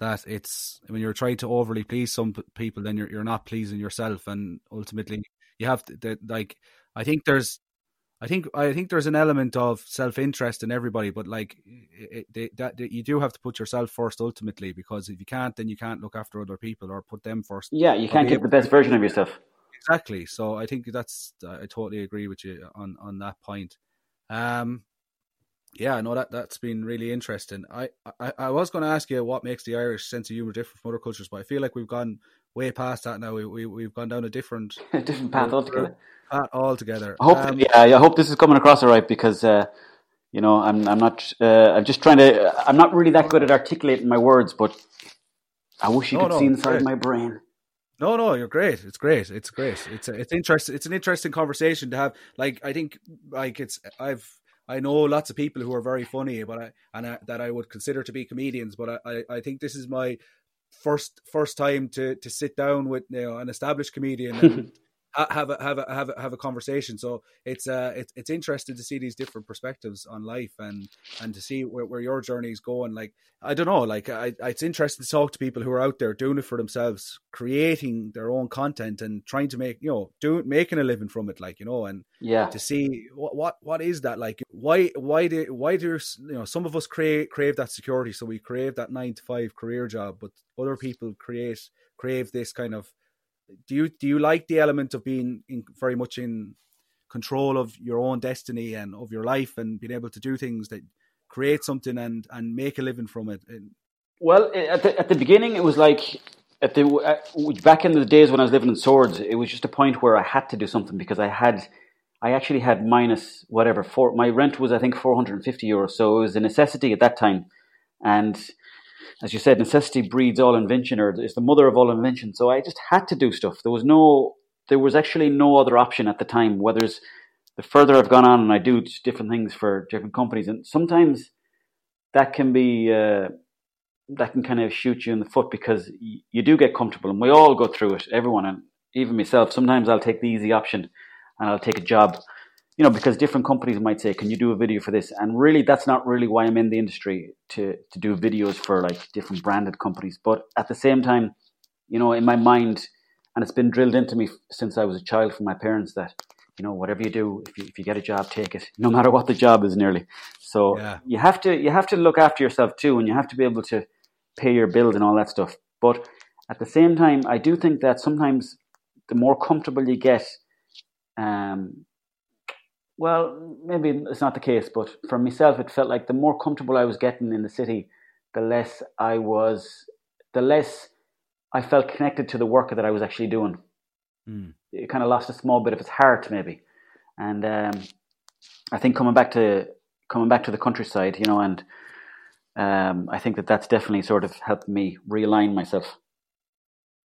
that it's when you're trying to overly please some people, then you're you're not pleasing yourself, and ultimately you have to like. I think there's I think I think there's an element of self interest in everybody, but like it, it, that, you do have to put yourself first ultimately because if you can't, then you can't look after other people or put them first. Yeah, you can't get the best version of yourself. Exactly. So I think that's I totally agree with you on on that point. Um, yeah, no, that that's been really interesting. I I, I was going to ask you what makes the Irish sense of humor different from other cultures, but I feel like we've gone way past that now. We, we we've gone down a different a different path altogether. Path altogether. I hope, um, yeah, I hope this is coming across all right because. Uh, you know, I'm I'm not uh, I'm just trying to I'm not really that good at articulating my words, but I wish you no, could no, see inside great. my brain. No, no, you're great. It's great. It's great. It's a, it's interesting. It's an interesting conversation to have. Like I think, like it's I've I know lots of people who are very funny, but I and I, that I would consider to be comedians. But I, I think this is my first first time to to sit down with you know an established comedian and have a have a have a have a conversation. So it's uh it's it's interesting to see these different perspectives on life and and to see where, where your journey is going. Like I don't know, like I, it's interesting to talk to people who are out there doing it for themselves, creating their own content and trying to make you know doing making a living from it. Like you know, and yeah, to see what what what is that like? Why why do why do you know some of us crave crave that security, so we crave that nine to five career job, but other people create crave this kind of do you do you like the element of being in, very much in control of your own destiny and of your life and being able to do things that create something and and make a living from it? Well at the, at the beginning it was like at the uh, back in the days when i was living in swords it was just a point where i had to do something because i had i actually had minus whatever four my rent was i think 450 euros. So it was a necessity at that time. And as you said, necessity breeds all invention, or is the mother of all invention. So I just had to do stuff. There was no, there was actually no other option at the time. Whether it's the further I've gone on and I do different things for different companies, and sometimes that can be uh, that can kind of shoot you in the foot because y- you do get comfortable, and we all go through it. Everyone, and even myself. Sometimes I'll take the easy option, and I'll take a job you know, because different companies might say, "Can you do a video for this?" And really, that's not really why I'm in the industry to to do videos for like different branded companies. But at the same time, you know, in my mind, and it's been drilled into me since I was a child from my parents that you know, whatever you do, if you if you get a job, take it, no matter what the job is, nearly. So yeah. you have to you have to look after yourself too, and you have to be able to pay your bills and all that stuff. But at the same time, I do think that sometimes the more comfortable you get, um, well, maybe it's not the case, but for myself, it felt like the more comfortable I was getting in the city, the less I was, the less I felt connected to the work that I was actually doing. Mm. It kind of lost a small bit of its heart, maybe. And um, I think coming back to coming back to the countryside, you know, and um, I think that that's definitely sort of helped me realign myself.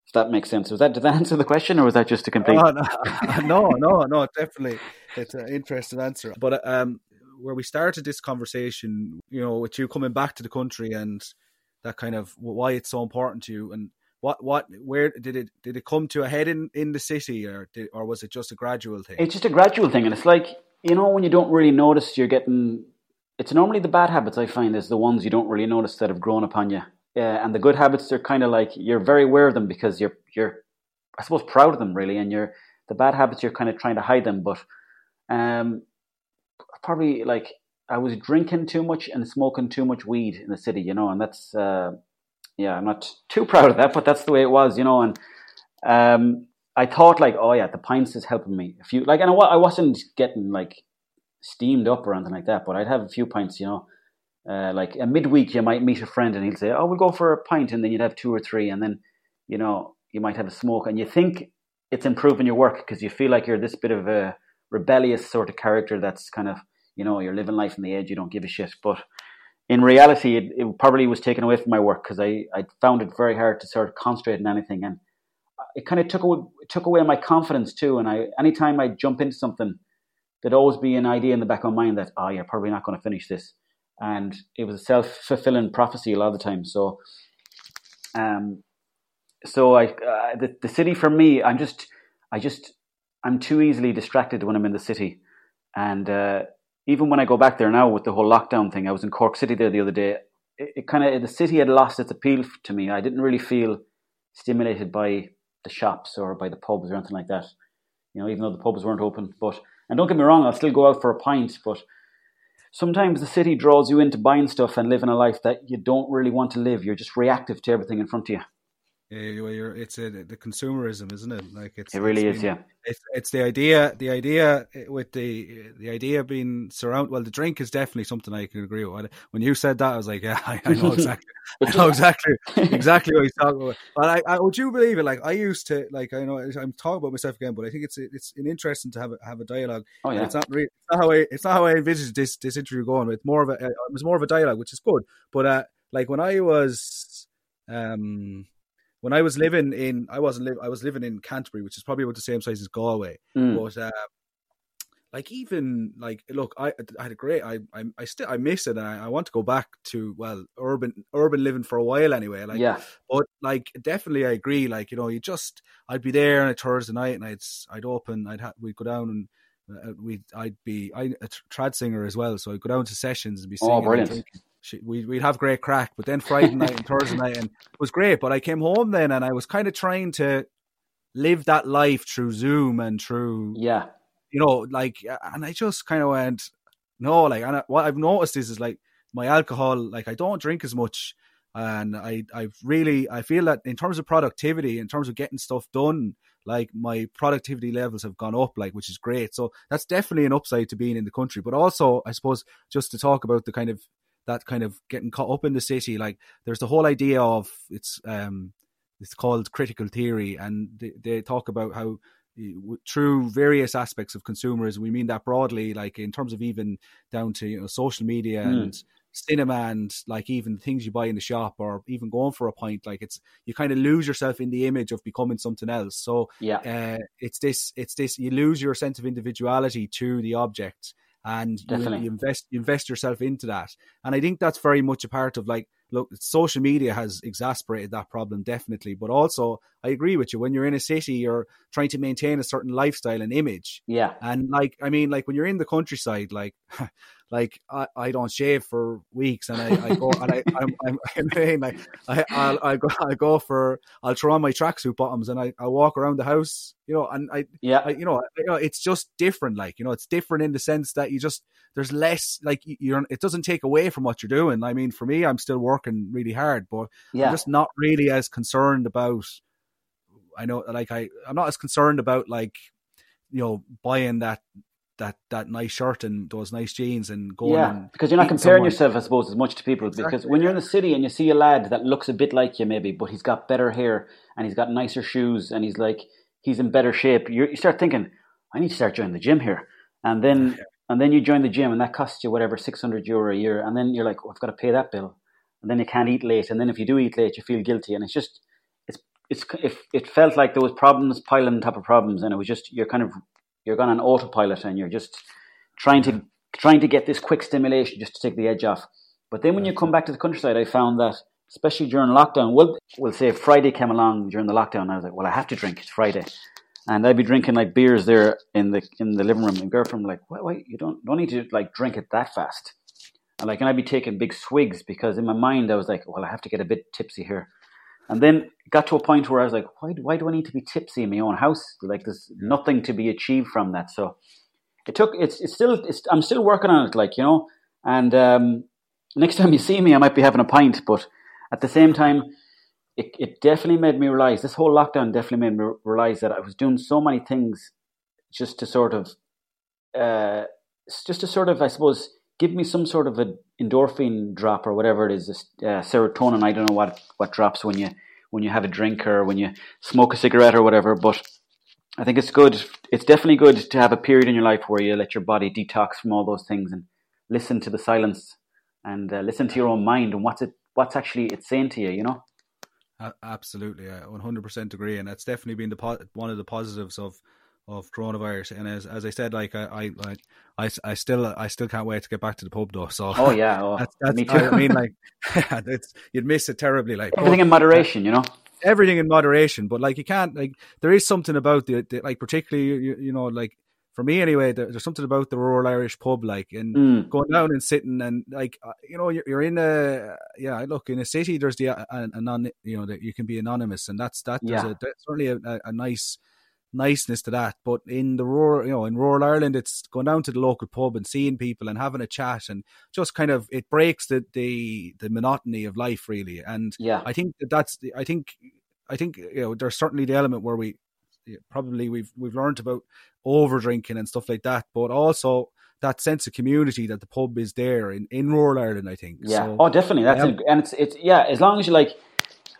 If that makes sense. Was that did that answer the question, or was that just a complete? Oh, no, no, no, no, definitely, it's an interesting answer. But um, where we started this conversation, you know, with you coming back to the country and that kind of why it's so important to you, and what, what, where did it did it come to a head in in the city, or did, or was it just a gradual thing? It's just a gradual thing, and it's like you know when you don't really notice you're getting. It's normally the bad habits I find is the ones you don't really notice that have grown upon you uh, and the good habits are kind of like you're very aware of them because you're you're I suppose proud of them really, and you're the bad habits you're kind of trying to hide them. But um, probably like I was drinking too much and smoking too much weed in the city, you know, and that's uh, yeah, I'm not too proud of that, but that's the way it was, you know, and um, I thought like, oh yeah, the pints is helping me. A few like, and I, I wasn't getting like steamed up or anything like that, but I'd have a few pints, you know, uh, like a midweek, you might meet a friend and he'll say, "Oh, we'll go for a pint," and then you'd have two or three, and then you know you might have a smoke, and you think it's improving your work because you feel like you're this bit of a rebellious sort of character that's kind of you know you're living life on the edge, you don't give a shit. But in reality, it, it probably was taken away from my work because I I found it very hard to sort of concentrate on anything, and it kind of took away took away my confidence too. And I anytime I jump into something there'd always be an idea in the back of my mind that, oh, you're probably not going to finish this. And it was a self fulfilling prophecy a lot of the time. So, um, so I, uh, the, the city for me, I'm just, I just, I'm too easily distracted when I'm in the city. And uh, even when I go back there now with the whole lockdown thing, I was in Cork City there the other day. It, it kind of, the city had lost its appeal to me. I didn't really feel stimulated by the shops or by the pubs or anything like that. You know, even though the pubs weren't open. But and don't get me wrong, I'll still go out for a pint. But sometimes the city draws you into buying stuff and living a life that you don't really want to live. You're just reactive to everything in front of you. You're, it's a, the consumerism, isn't it? Like it's it really it's is, yeah. It's, it's the idea, the idea with the the idea being surround. Well, the drink is definitely something I can agree with. When you said that, I was like, yeah, I, I know exactly, I know exactly, exactly what he's talking about. But I, I, would you believe it? Like I used to, like I know I'm talking about myself again, but I think it's it's an interesting to have a, have a dialogue. Oh yeah, it's not really, it's not how I, it's not how I envisaged this this interview going. It's more of a, it was more of a dialogue, which is good. But uh, like when I was, um when I was living in, I wasn't live, I was living in Canterbury, which is probably about the same size as Galway. Mm. But uh, like even like look, I, I had a great, I, I, I still, I miss it. I, I want to go back to well, urban, urban living for a while anyway. Like, yeah. But like, definitely, I agree. Like, you know, you just, I'd be there on a Thursday night, and I'd, I'd open, I'd, ha- we'd go down and. Uh, we I'd be I a trad singer as well, so I'd go down to sessions and be oh, singing. Oh, brilliant! We, we'd have great crack. But then Friday night and Thursday night, and it was great. But I came home then, and I was kind of trying to live that life through Zoom and through, yeah, you know, like, and I just kind of went, no, like, and I, what I've noticed is, is like my alcohol, like, I don't drink as much, and I, I really, I feel that in terms of productivity, in terms of getting stuff done, like my productivity levels have gone up, like which is great. So that's definitely an upside to being in the country. But also, I suppose, just to talk about the kind of that kind of getting caught up in the city. Like there's the whole idea of it's um it's called critical theory, and they, they talk about how through various aspects of consumerism, we mean that broadly, like in terms of even down to you know social media mm. and cinema and like even things you buy in the shop or even going for a pint like it's you kind of lose yourself in the image of becoming something else so yeah uh, it's this it's this you lose your sense of individuality to the object and you, you, invest you invest yourself into that. And I think that's very much a part of like look, social media has exasperated that problem definitely, but also I agree with you when you're in a city, you're trying to maintain a certain lifestyle and image. Yeah, and like I mean, like when you're in the countryside, like like I, I don't shave for weeks and I, I go and I I'm, I'm, I'm like I I'll, I go I go for I'll throw on my tracksuit bottoms and I, I walk around the house you know and I yeah. I, you know you know it's just different like you know it's different in the sense that you just there's less like you're it doesn't take away from what you're doing. I mean for me I'm still working really hard but yeah. I'm just not really as concerned about I know like I I'm not as concerned about like you know buying that that that nice shirt and those nice jeans and going. Yeah, because you're not comparing someone. yourself, I suppose, as much to people. Exactly, because when you're in the city and you see a lad that looks a bit like you, maybe, but he's got better hair and he's got nicer shoes and he's like he's in better shape, you start thinking, I need to start joining the gym here, and then yeah. and then you join the gym and that costs you whatever six hundred euro a year, and then you're like, oh, I've got to pay that bill, and then you can't eat late, and then if you do eat late, you feel guilty, and it's just it's it's if it felt like there was problems piling on top of problems, and it was just you're kind of you're going on autopilot and you're just trying to trying to get this quick stimulation just to take the edge off. But then when you come back to the countryside, I found that especially during lockdown, well, we'll say Friday came along during the lockdown. I was like, well, I have to drink. It's Friday, and I'd be drinking like beers there in the in the living room. And girlfriend like, wait, wait, you don't don't need to like drink it that fast. And like, and I'd be taking big swigs because in my mind I was like, well, I have to get a bit tipsy here. And then got to a point where I was like, why, why do I need to be tipsy in my own house? Like there's nothing to be achieved from that. So it took, it's, it's still, it's, I'm still working on it, like, you know, and, um, next time you see me, I might be having a pint, but at the same time, it, it definitely made me realize this whole lockdown definitely made me realize that I was doing so many things just to sort of, uh, just to sort of, I suppose, give me some sort of a endorphin drop or whatever it is, uh, serotonin. I don't know what what drops when you when you have a drink or when you smoke a cigarette or whatever. But I think it's good. It's definitely good to have a period in your life where you let your body detox from all those things and listen to the silence and uh, listen to your own mind and what's it what's actually it's saying to you. You know. Absolutely, I 100% agree, and that's definitely been the one of the positives of of coronavirus. And as as I said, like I I I, I still I still can't wait to get back to the pub though. So oh yeah, oh, that's, that's, me too. I mean, like it's you'd miss it terribly. Like everything but, in moderation, you know. Everything in moderation, but like you can't like there is something about the, the like particularly you, you know like for me anyway, there's something about the rural Irish pub, like, and mm. going down and sitting and like, uh, you know, you're, you're, in a yeah. Look, in a city, there's the a, a you know, that you can be anonymous, and that's that. Yeah. a, that's certainly a, a, nice niceness to that. But in the rural, you know, in rural Ireland, it's going down to the local pub and seeing people and having a chat and just kind of it breaks the the the monotony of life really. And yeah, I think that that's the, I think I think you know there's certainly the element where we probably we've we've learned about over drinking and stuff like that, but also that sense of community that the pub is there in, in rural Ireland. I think. Yeah. So, oh, definitely. That's yeah. and it's it's yeah. As long as you like,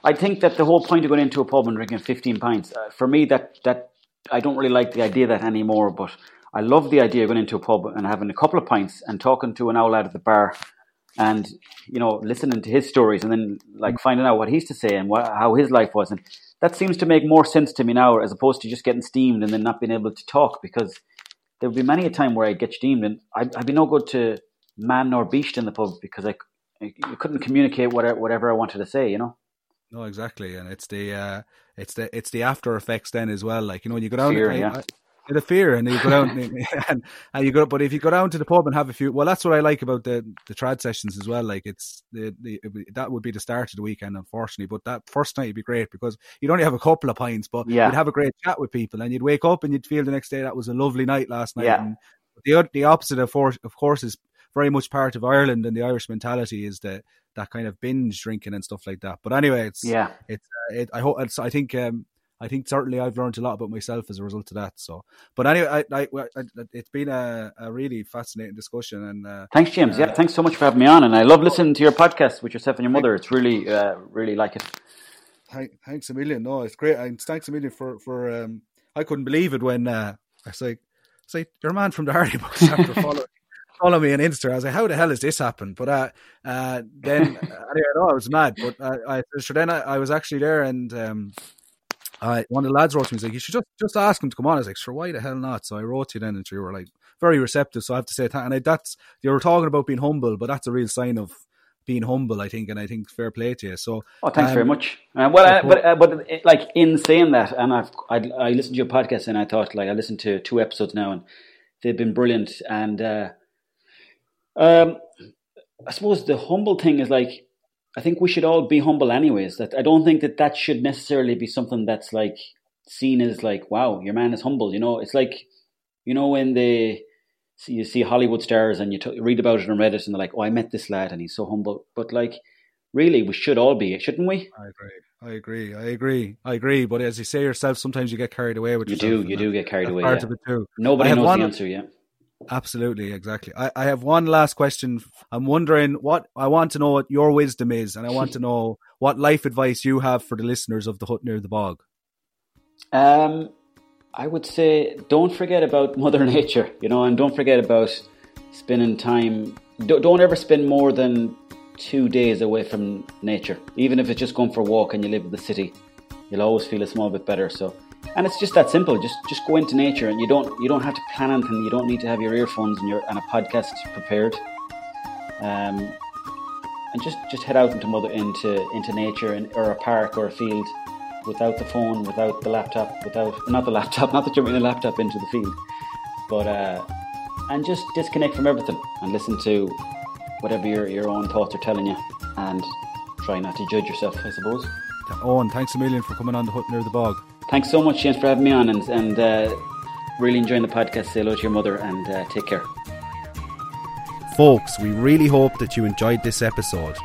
I think that the whole point of going into a pub and drinking fifteen pints uh, for me that that I don't really like the idea of that anymore. But I love the idea of going into a pub and having a couple of pints and talking to an owl out at the bar. And you know, listening to his stories, and then like finding out what he's to say and what, how his life was, and that seems to make more sense to me now as opposed to just getting steamed and then not being able to talk because there would be many a time where I get steamed and I'd, I'd be no good to man nor beast in the pub because I, I couldn't communicate whatever, whatever I wanted to say, you know? No, exactly, and it's the uh, it's the it's the after effects then as well. Like you know, you go down. Fear, yeah. I, the fear, and you go down and, and, you go. But if you go down to the pub and have a few, well, that's what I like about the the trad sessions as well. Like it's the, the that would be the start of the weekend, unfortunately. But that first night would be great because you'd only have a couple of pints, but yeah. you'd have a great chat with people, and you'd wake up and you'd feel the next day that was a lovely night last night. Yeah. And the the opposite of course, of course, is very much part of Ireland and the Irish mentality is that that kind of binge drinking and stuff like that. But anyway, it's yeah, it's uh, it, I hope it's, I think um, I think certainly I've learned a lot about myself as a result of that. So, but anyway, I, I, I it's been a, a, really fascinating discussion. And uh, thanks, James. Uh, yeah, thanks so much for having me on. And I love listening to your podcast with yourself and your mother. It's really, uh, really like it. Thanks a million. No, it's great. And thanks a million for for. Um, I couldn't believe it when uh, I say, say you're a man from the Hardy Bucks after following. Follow me on Insta. I was like, how the hell has this happened? But uh, uh, then anyway, no, I was mad. But uh, I, so then I, I was actually there, and um, I, one of the lads wrote to me, he's like, you should just, just ask him to come on. I was like, sure, why the hell not? So I wrote to you then, and you were like, very receptive. So I have to say, that. and I, that's, you were talking about being humble, but that's a real sign of being humble, I think, and I think fair play to you. So, oh, thanks um, very much. Uh, well, uh, but uh, but like in saying that, and I've I, I, listened to your podcast, and I thought like I listened to two episodes now, and they've been brilliant. And uh, um, I suppose the humble thing is like I think we should all be humble, anyways. That I don't think that that should necessarily be something that's like seen as like, wow, your man is humble. You know, it's like, you know, when they see you see Hollywood stars and you t- read about it on Reddit and they're like, oh, I met this lad and he's so humble. But like, really, we should all be, shouldn't we? I agree. I agree. I agree. I agree. But as you say yourself, sometimes you get carried away with you do. You do get carried away. Part yeah. of it too. Nobody knows one, the answer yet. Absolutely, exactly. I, I have one last question. I'm wondering what I want to know what your wisdom is, and I want to know what life advice you have for the listeners of the hut near the bog. Um, I would say don't forget about Mother Nature, you know, and don't forget about spending time. Don't, don't ever spend more than two days away from nature, even if it's just going for a walk and you live in the city. You'll always feel a small bit better. So and it's just that simple. Just just go into nature, and you don't you don't have to plan anything. You don't need to have your earphones and your and a podcast prepared. Um, and just just head out into mother into into nature and or a park or a field without the phone, without the laptop, without not the laptop, not that you're bringing the laptop into the field, but uh, and just disconnect from everything and listen to whatever your your own thoughts are telling you, and try not to judge yourself, I suppose. Owen, thanks a million for coming on the hut near the bog. Thanks so much, James, for having me on and, and uh, really enjoying the podcast. Say hello to your mother and uh, take care. Folks, we really hope that you enjoyed this episode.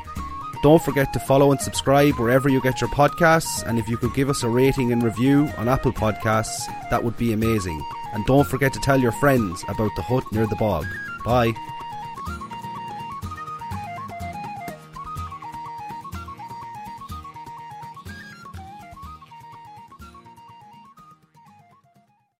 Don't forget to follow and subscribe wherever you get your podcasts, and if you could give us a rating and review on Apple Podcasts, that would be amazing. And don't forget to tell your friends about the hut near the bog. Bye.